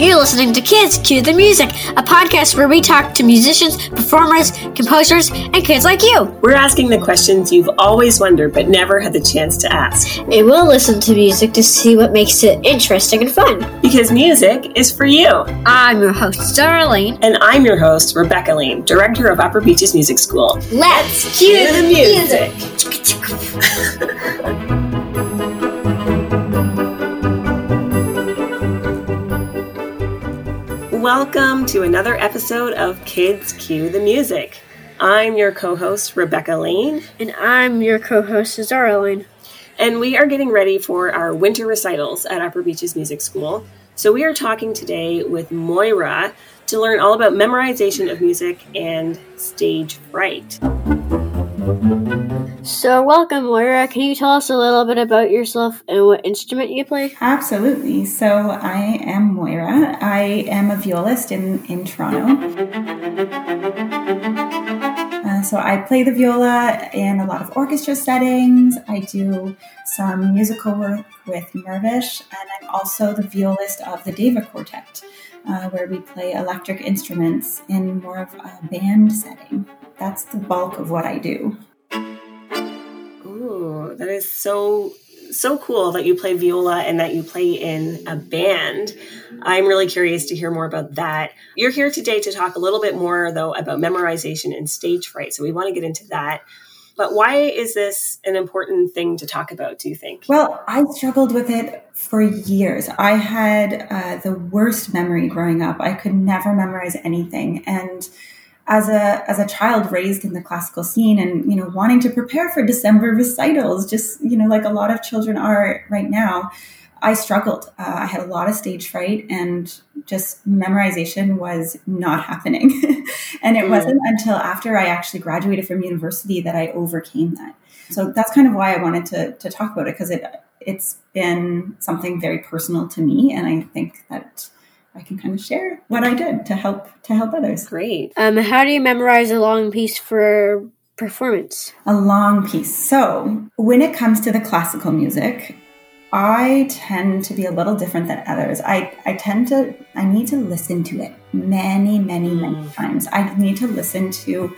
You're listening to Kids Cue the Music, a podcast where we talk to musicians, performers, composers, and kids like you. We're asking the questions you've always wondered but never had the chance to ask. And we'll listen to music to see what makes it interesting and fun. Because music is for you. I'm your host, Darlene. And I'm your host, Rebecca Lane, Director of Upper Beaches Music School. Let's cue the music. Welcome to another episode of Kids Cue the Music. I'm your co host, Rebecca Lane. And I'm your co host, Zara Lane. And we are getting ready for our winter recitals at Upper Beaches Music School. So we are talking today with Moira to learn all about memorization of music and stage fright. So, welcome, Moira. Can you tell us a little bit about yourself and what instrument you play? Absolutely. So, I am Moira. I am a violist in, in Toronto. Uh, so, I play the viola in a lot of orchestra settings. I do some musical work with Mirvish, and I'm also the violist of the Deva Quartet, uh, where we play electric instruments in more of a band setting. That's the bulk of what I do. So so cool that you play viola and that you play in a band. I'm really curious to hear more about that. You're here today to talk a little bit more though about memorization and stage fright. So we want to get into that. But why is this an important thing to talk about, do you think? Well, I struggled with it for years. I had uh, the worst memory growing up. I could never memorize anything. And as a as a child raised in the classical scene and you know wanting to prepare for December recitals, just you know like a lot of children are right now, I struggled. Uh, I had a lot of stage fright, and just memorization was not happening. and it mm. wasn't until after I actually graduated from university that I overcame that. So that's kind of why I wanted to to talk about it because it it's been something very personal to me, and I think that I can kind of share what I did to help to help others. Great. Um, how do you memorize a long piece for performance? A long piece. So when it comes to the classical music, I tend to be a little different than others. I, I tend to, I need to listen to it many, many, many mm. times. I need to listen to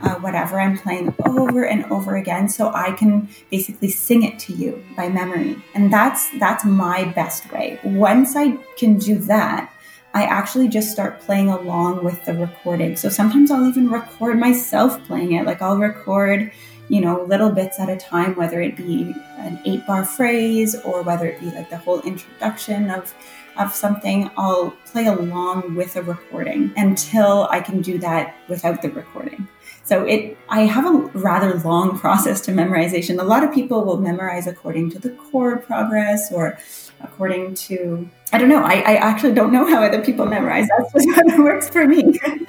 uh, whatever I'm playing over and over again so I can basically sing it to you by memory. And that's, that's my best way. Once I can do that, I actually just start playing along with the recording. So sometimes I'll even record myself playing it. Like I'll record, you know, little bits at a time, whether it be an eight bar phrase or whether it be like the whole introduction of of something, I'll play along with a recording until I can do that without the recording. So it, I have a rather long process to memorization. A lot of people will memorize according to the chord progress or according to, I don't know. I, I actually don't know how other people memorize. That's just what works for me.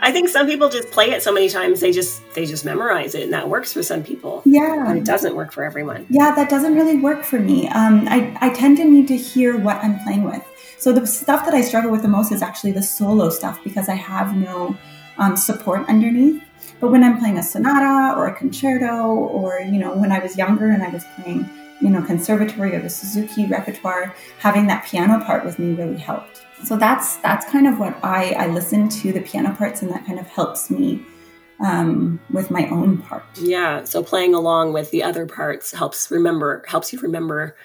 I think some people just play it so many times they just they just memorize it, and that works for some people. Yeah, but it doesn't work for everyone. Yeah, that doesn't really work for me. Um, I I tend to need to hear what I'm playing with. So the stuff that I struggle with the most is actually the solo stuff because I have no um, support underneath. But when I'm playing a sonata or a concerto, or you know, when I was younger and I was playing, you know, conservatory or the Suzuki repertoire, having that piano part with me really helped. So that's that's kind of what I I listen to the piano parts, and that kind of helps me um, with my own part. Yeah. So playing along with the other parts helps remember helps you remember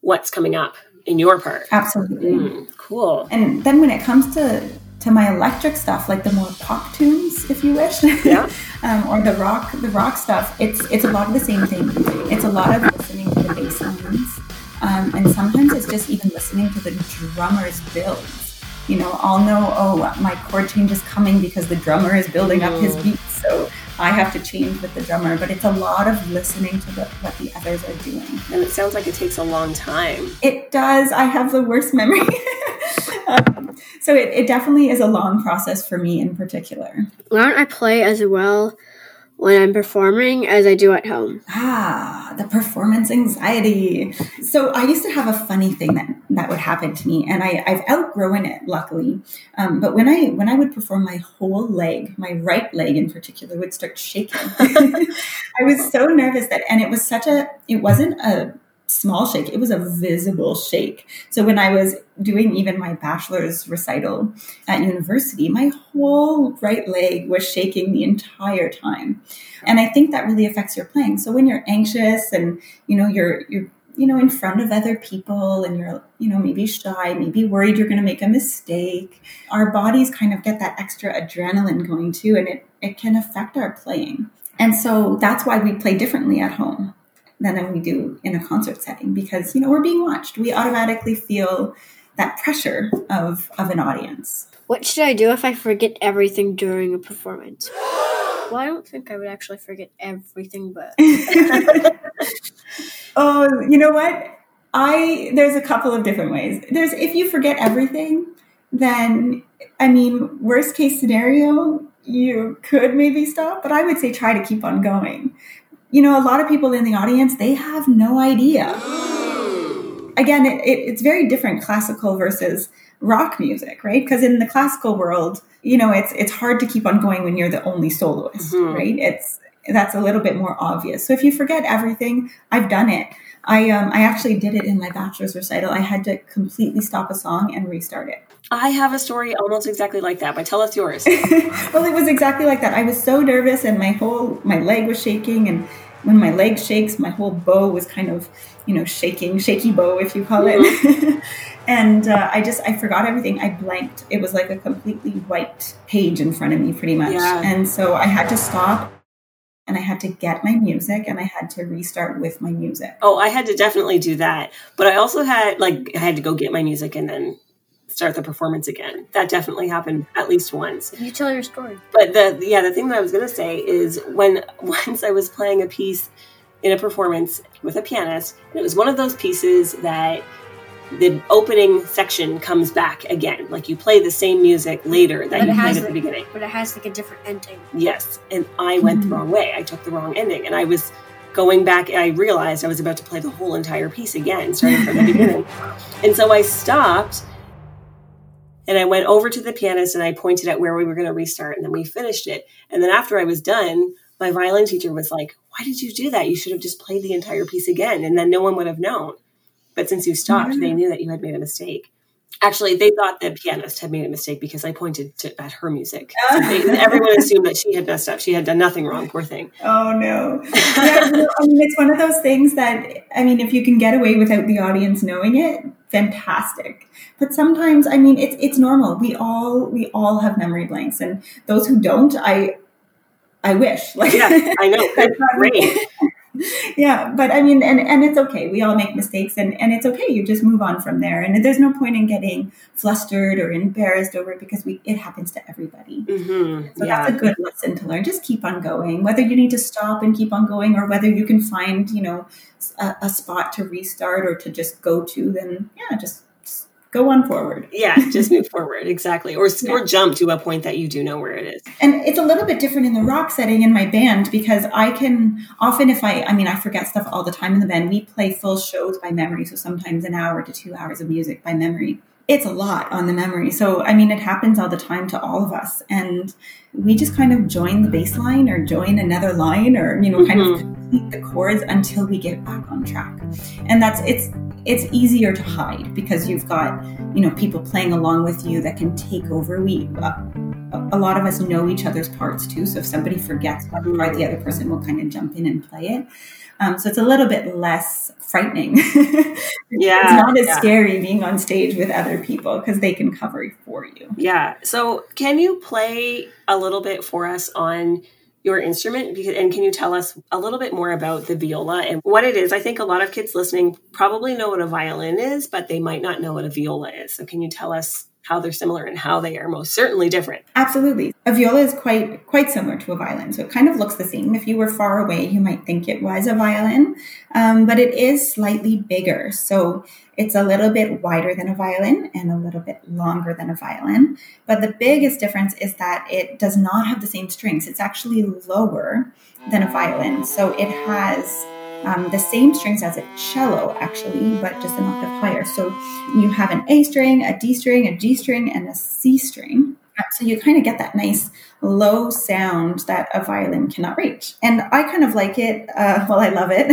what's coming up in your part. Absolutely. Mm, cool. And then when it comes to to my electric stuff, like the more pop tunes, if you wish, yeah. um, or the rock, the rock stuff. It's it's a lot of the same thing. It's a lot of listening to the bass lines, um, and sometimes it's just even listening to the drummer's builds. You know, I'll know, oh, my chord change is coming because the drummer is building up his mm. beats, so I have to change with the drummer. But it's a lot of listening to the, what the others are doing. And it sounds like it takes a long time. It does. I have the worst memory. um, so it, it definitely is a long process for me in particular. Why don't I play as well when I'm performing as I do at home? Ah, the performance anxiety. So I used to have a funny thing that that would happen to me, and I, I've outgrown it, luckily. Um, but when I when I would perform, my whole leg, my right leg in particular, would start shaking. I was so nervous that, and it was such a. It wasn't a small shake, it was a visible shake. So when I was doing even my bachelor's recital at university, my whole right leg was shaking the entire time. And I think that really affects your playing. So when you're anxious and, you know, you're, you're, you know, in front of other people and you're, you know, maybe shy, maybe worried you're going to make a mistake. Our bodies kind of get that extra adrenaline going too, and it, it can affect our playing. And so that's why we play differently at home than we do in a concert setting because you know we're being watched. We automatically feel that pressure of of an audience. What should i do if i forget everything during a performance? Well i don't think i would actually forget everything but oh you know what? I there's a couple of different ways. There's if you forget everything then i mean worst case scenario you could maybe stop but i would say try to keep on going you know, a lot of people in the audience, they have no idea. Again, it, it, it's very different classical versus rock music, right? Because in the classical world, you know, it's it's hard to keep on going when you're the only soloist, mm-hmm. right? It's that's a little bit more obvious. So if you forget everything, I've dit. I um I actually did it in my bachelor's recital. I had to completely stop a song and restart it. I have a story almost exactly like that, but tell us yours. well, it was exactly like that. I was so nervous and my whole my leg was shaking and when my leg shakes, my whole bow was kind of, you know, shaking, shaky bow, if you call it. And uh, I just, I forgot everything. I blanked. It was like a completely white page in front of me, pretty much. Yeah. And so I had to stop and I had to get my music and I had to restart with my music. Oh, I had to definitely do that. But I also had, like, I had to go get my music and then start the performance again. That definitely happened at least once. You tell your story. But the yeah, the thing that I was going to say is when once I was playing a piece in a performance with a pianist, and it was one of those pieces that the opening section comes back again. Like you play the same music later that but you played at the beginning. But it has like a different ending. Yes. And I went mm-hmm. the wrong way. I took the wrong ending. And I was going back I realized I was about to play the whole entire piece again, starting from the beginning. And so I stopped and I went over to the pianist and I pointed at where we were going to restart and then we finished it. And then after I was done, my violin teacher was like, Why did you do that? You should have just played the entire piece again and then no one would have known. But since you stopped, mm-hmm. they knew that you had made a mistake. Actually, they thought the pianist had made a mistake because I pointed to, at her music. So they, everyone assumed that she had messed up. She had done nothing wrong. Poor thing. Oh no! Yeah, I mean, it's one of those things that I mean, if you can get away without the audience knowing it, fantastic. But sometimes, I mean, it's it's normal. We all we all have memory blanks, and those who don't, I I wish. Like, yeah, I know. That's great yeah but i mean and, and it's okay. We all make mistakes and, and it's okay. You just move on from there. And there's no point in getting flustered or embarrassed over it because we it happens to everybody. Mm-hmm. so yeah. that's a good lesson to learn. Just keep on going. Whether you need to stop and keep on going or whether you can find you know a, a spot to restart or to just go to then yeah just go on forward. Yeah, just move forward. Exactly. Or, yeah. or jump to a point that you do know where it is. And it's a little bit different in the rock setting in my band because I can often, if I, I mean, I forget stuff all the time in the band. We play full shows by memory. So sometimes an hour to two hours of music by memory. It's a lot on the memory. So, I mean, it happens all the time to all of us. And we just kind of join the bass line or join another line or, you know, kind mm-hmm. of complete the chords until we get back on track. And that's, it's, it's easier to hide because you've got you know people playing along with you that can take over we uh, a lot of us know each other's parts too so if somebody forgets one part the other person will kind of jump in and play it um, so it's a little bit less frightening yeah it's not as yeah. scary being on stage with other people because they can cover for you yeah so can you play a little bit for us on your instrument and can you tell us a little bit more about the viola and what it is? I think a lot of kids listening probably know what a violin is but they might not know what a viola is. So can you tell us how they're similar and how they are most certainly different. Absolutely. A viola is quite quite similar to a violin. So it kind of looks the same. If you were far away, you might think it was a violin, um, but it is slightly bigger. So it's a little bit wider than a violin and a little bit longer than a violin. But the biggest difference is that it does not have the same strings. It's actually lower than a violin. So it has um, the same strings as a cello, actually, but just an octave higher. So you have an A string, a D string, a G string, and a C string. So you kind of get that nice low sound that a violin cannot reach. And I kind of like it. Uh, well, I love it.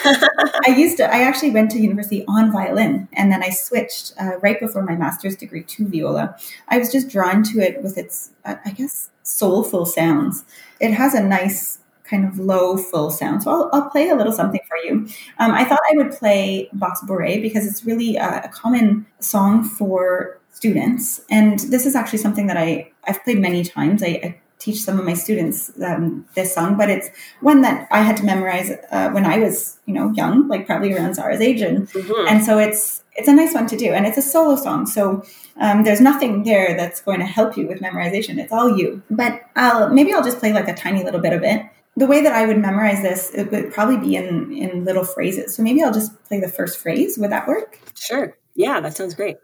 I used to, I actually went to university on violin and then I switched uh, right before my master's degree to viola. I was just drawn to it with its, uh, I guess, soulful sounds. It has a nice kind of low full sound. So I'll, I'll play a little something for you. Um, I thought I would play Bach Bourrée because it's really a, a common song for students. And this is actually something that I, I've played many times. I, I teach some of my students um, this song, but it's one that I had to memorize uh, when I was, you know, young, like probably around Zara's age, and mm-hmm. and so it's it's a nice one to do, and it's a solo song, so um, there's nothing there that's going to help you with memorization. It's all you. But I'll maybe I'll just play like a tiny little bit of it, the way that I would memorize this, it would probably be in, in little phrases. So maybe I'll just play the first phrase. Would that work? Sure. Yeah, that sounds great.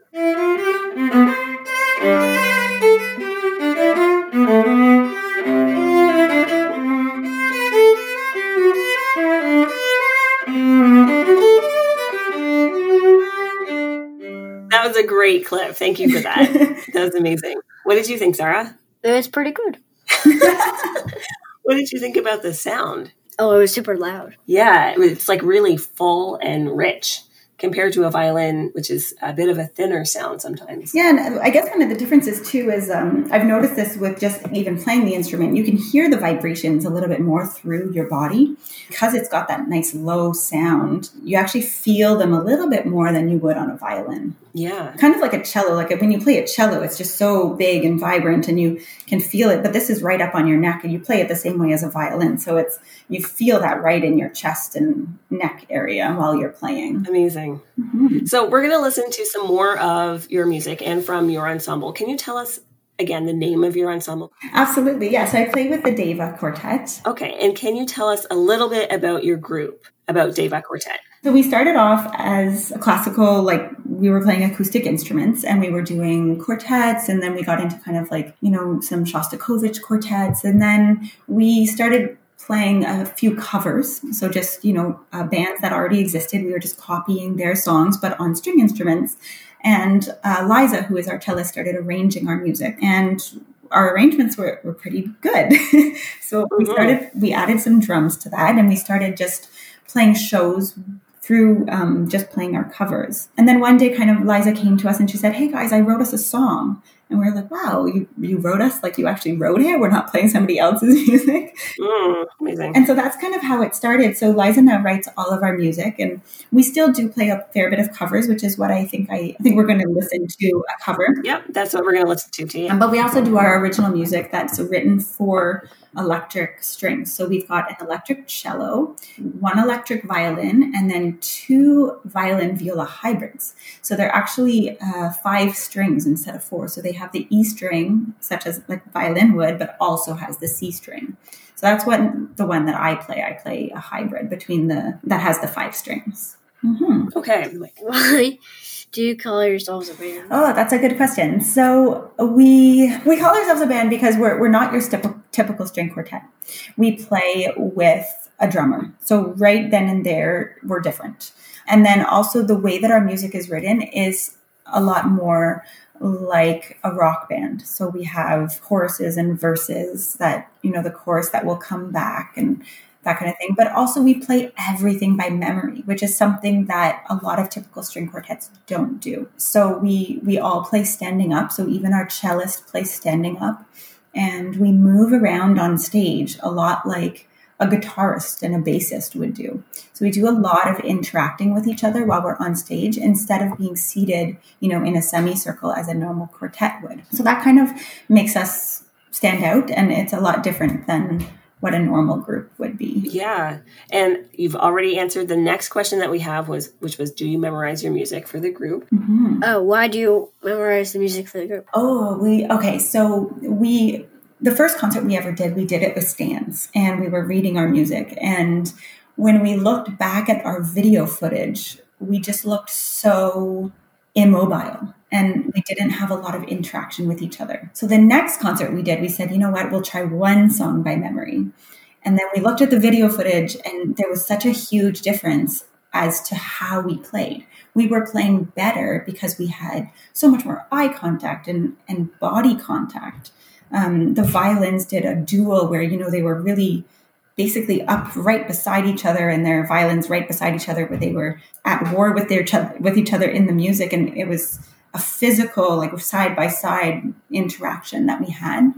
That was a great clip. Thank you for that. that was amazing. What did you think, Zara? It was pretty good. What did you think about the sound? Oh, it was super loud. Yeah, it's like really full and rich compared to a violin, which is a bit of a thinner sound sometimes. Yeah, and I guess one of the differences too is um, I've noticed this with just even playing the instrument. You can hear the vibrations a little bit more through your body because it's got that nice low sound. You actually feel them a little bit more than you would on a violin. Yeah. Kind of like a cello. Like when you play a cello, it's just so big and vibrant and you can feel it, but this is right up on your neck and you play it the same way as a violin. So it's, you feel that right in your chest and neck area while you're playing. Amazing. Mm-hmm. So we're going to listen to some more of your music and from your ensemble. Can you tell us again the name of your ensemble? Absolutely. Yes, I play with the Deva Quartet. Okay. And can you tell us a little bit about your group, about Deva Quartet? So we started off as a classical, like we were playing acoustic instruments and we were doing quartets. And then we got into kind of like, you know, some Shostakovich quartets. And then we started playing a few covers. So just, you know, uh, bands that already existed. We were just copying their songs, but on string instruments. And uh, Liza, who is our cellist, started arranging our music. And our arrangements were, were pretty good. so we mm-hmm. started, we added some drums to that and we started just playing shows through um, just playing our covers. And then one day, kind of, Liza came to us and she said, Hey guys, I wrote us a song. And we are like, wow, you, you wrote us like you actually wrote it. We're not playing somebody else's music. Mm, amazing. And so that's kind of how it started. So Liza now writes all of our music, and we still do play a fair bit of covers, which is what I think I, I think we're going to listen to a cover. Yep, that's what we're going to listen to today. Um, but we also do our original music that's written for electric strings. So we've got an electric cello, one electric violin, and then two violin viola hybrids. So they're actually uh, five strings instead of four. So they have the E string, such as like violin would, but also has the C string. So that's what the one that I play. I play a hybrid between the that has the five strings. Mm-hmm. Okay. Why do you call yourselves a band? Oh, that's a good question. So we we call ourselves a band because we're we're not your typical typical string quartet. We play with a drummer. So right then and there, we're different. And then also the way that our music is written is a lot more like a rock band. So we have choruses and verses that, you know, the chorus that will come back and that kind of thing. But also we play everything by memory, which is something that a lot of typical string quartets don't do. So we we all play standing up. So even our cellist plays standing up and we move around on stage a lot like a guitarist and a bassist would do. So we do a lot of interacting with each other while we're on stage instead of being seated, you know, in a semicircle as a normal quartet would. So that kind of makes us stand out and it's a lot different than what a normal group would be. Yeah. And you've already answered the next question that we have was which was do you memorize your music for the group? Mm-hmm. Oh, why do you memorize the music for the group? Oh, we okay, so we the first concert we ever did, we did it with stands and we were reading our music. And when we looked back at our video footage, we just looked so immobile and we didn't have a lot of interaction with each other. So the next concert we did, we said, you know what, we'll try one song by memory. And then we looked at the video footage and there was such a huge difference as to how we played. we were playing better because we had so much more eye contact and, and body contact. Um, the violins did a duel where, you know, they were really basically up right beside each other and their violins right beside each other where they were at war with their with each other in the music and it was a physical like side by side interaction that we had.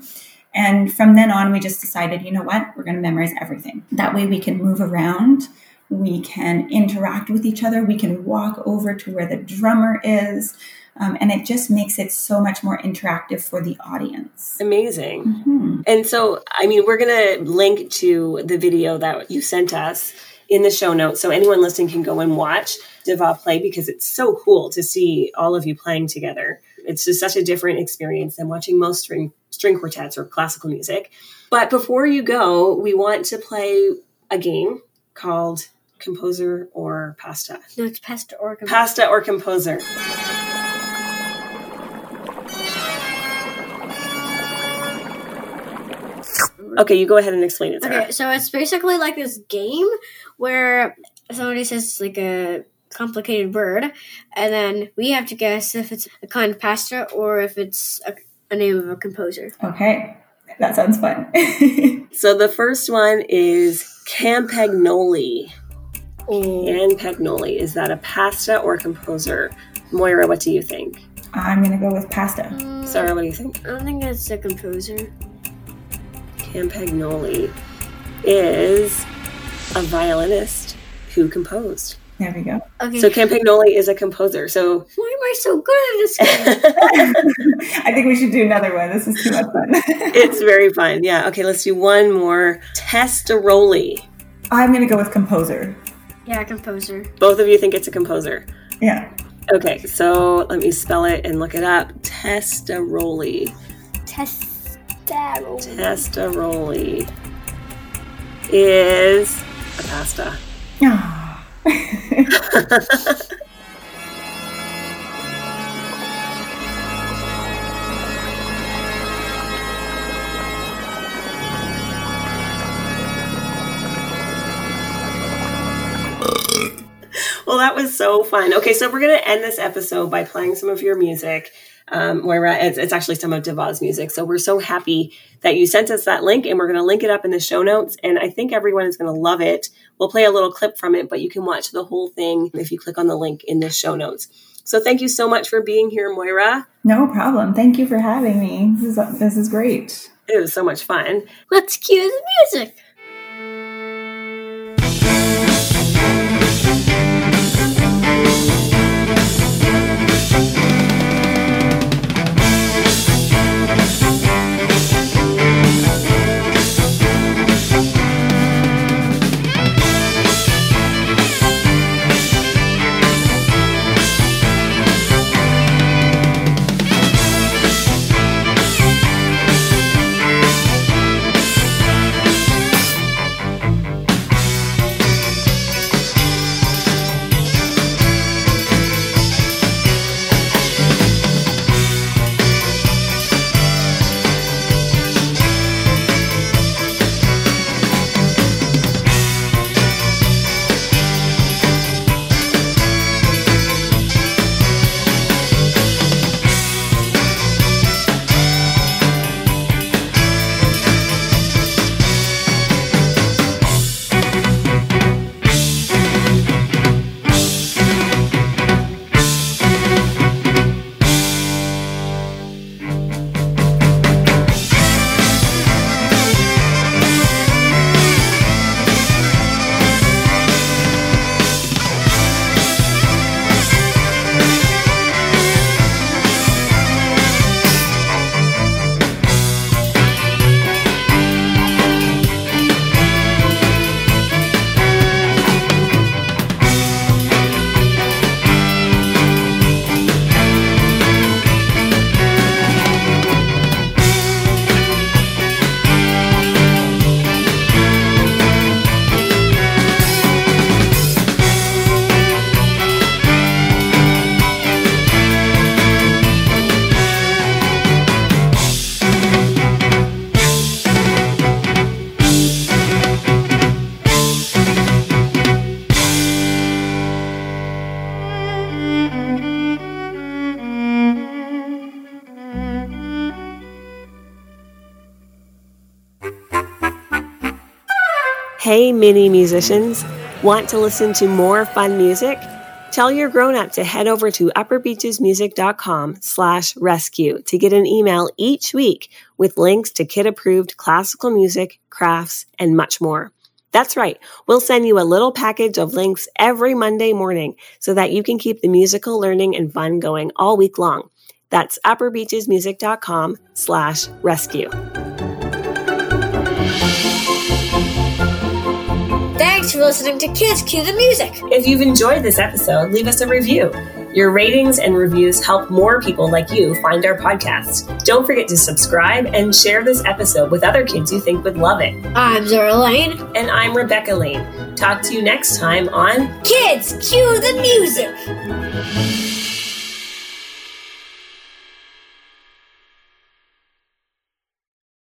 And from then on we just decided you know what? We're going to memorize everything. That way we can move around. We can interact with each other. We can walk over to where the drummer is. Um, and it just makes it so much more interactive for the audience. Amazing. Mm-hmm. And so, I mean, we're going to link to the video that you sent us in the show notes so anyone listening can go and watch Diva play because it's so cool to see all of you playing together. It's just such a different experience than watching most string string quartets or classical music. But before you go, we want to play a game called Composer or Pasta. No, it's Pasta or Composer. Pasta or Composer. Okay, you go ahead and explain it. Zara. Okay, so it's basically like this game where somebody says like a complicated word, and then we have to guess if it's a kind of pasta or if it's a, a name of a composer. Okay, that sounds fun. so the first one is Campagnoli. Oh. Campagnoli. Is that a pasta or a composer? Moira, what do you think? I'm going to go with pasta. Um, Zara, what do you think? I don't think it's a composer. Campagnoli is a violinist who composed. There we go. Okay. So Campagnoli is a composer. So why am I so good at this game? I think we should do another one. This is too much fun. it's very fun. Yeah. Okay, let's do one more. Testaroli. I'm going to go with composer. Yeah, composer. Both of you think it's a composer. Yeah. Okay, so let me spell it and look it up. Testaroli. Testaroli. Testaroli is a pasta. Ah. well, that was so fun. Okay, so we're going to end this episode by playing some of your music um, Moira. It's, it's, actually some of Diva's music. So we're so happy that you sent us that link and we're going to link it up in the show notes. And I think everyone is going to love it. We'll play a little clip from it, but you can watch the whole thing if you click on the link in the show notes. So thank you so much for being here, Moira. No problem. Thank you for having me. This is, this is great. It was so much fun. Let's cue the music. Hey, mini musicians, want to listen to more fun music? Tell your grown-up to head over to upperbeachesmusic.com slash rescue to get an email each week with links to kid-approved classical music, crafts, and much more. That's right. We'll send you a little package of links every Monday morning so that you can keep the musical learning and fun going all week long. That's upperbeachesmusic.com slash rescue. For listening to Kids Cue the Music. If you've enjoyed this episode, leave us a review. Your ratings and reviews help more people like you find our podcast. Don't forget to subscribe and share this episode with other kids you think would love it. I'm Zara Lane. And I'm Rebecca Lane. Talk to you next time on Kids Cue the Music.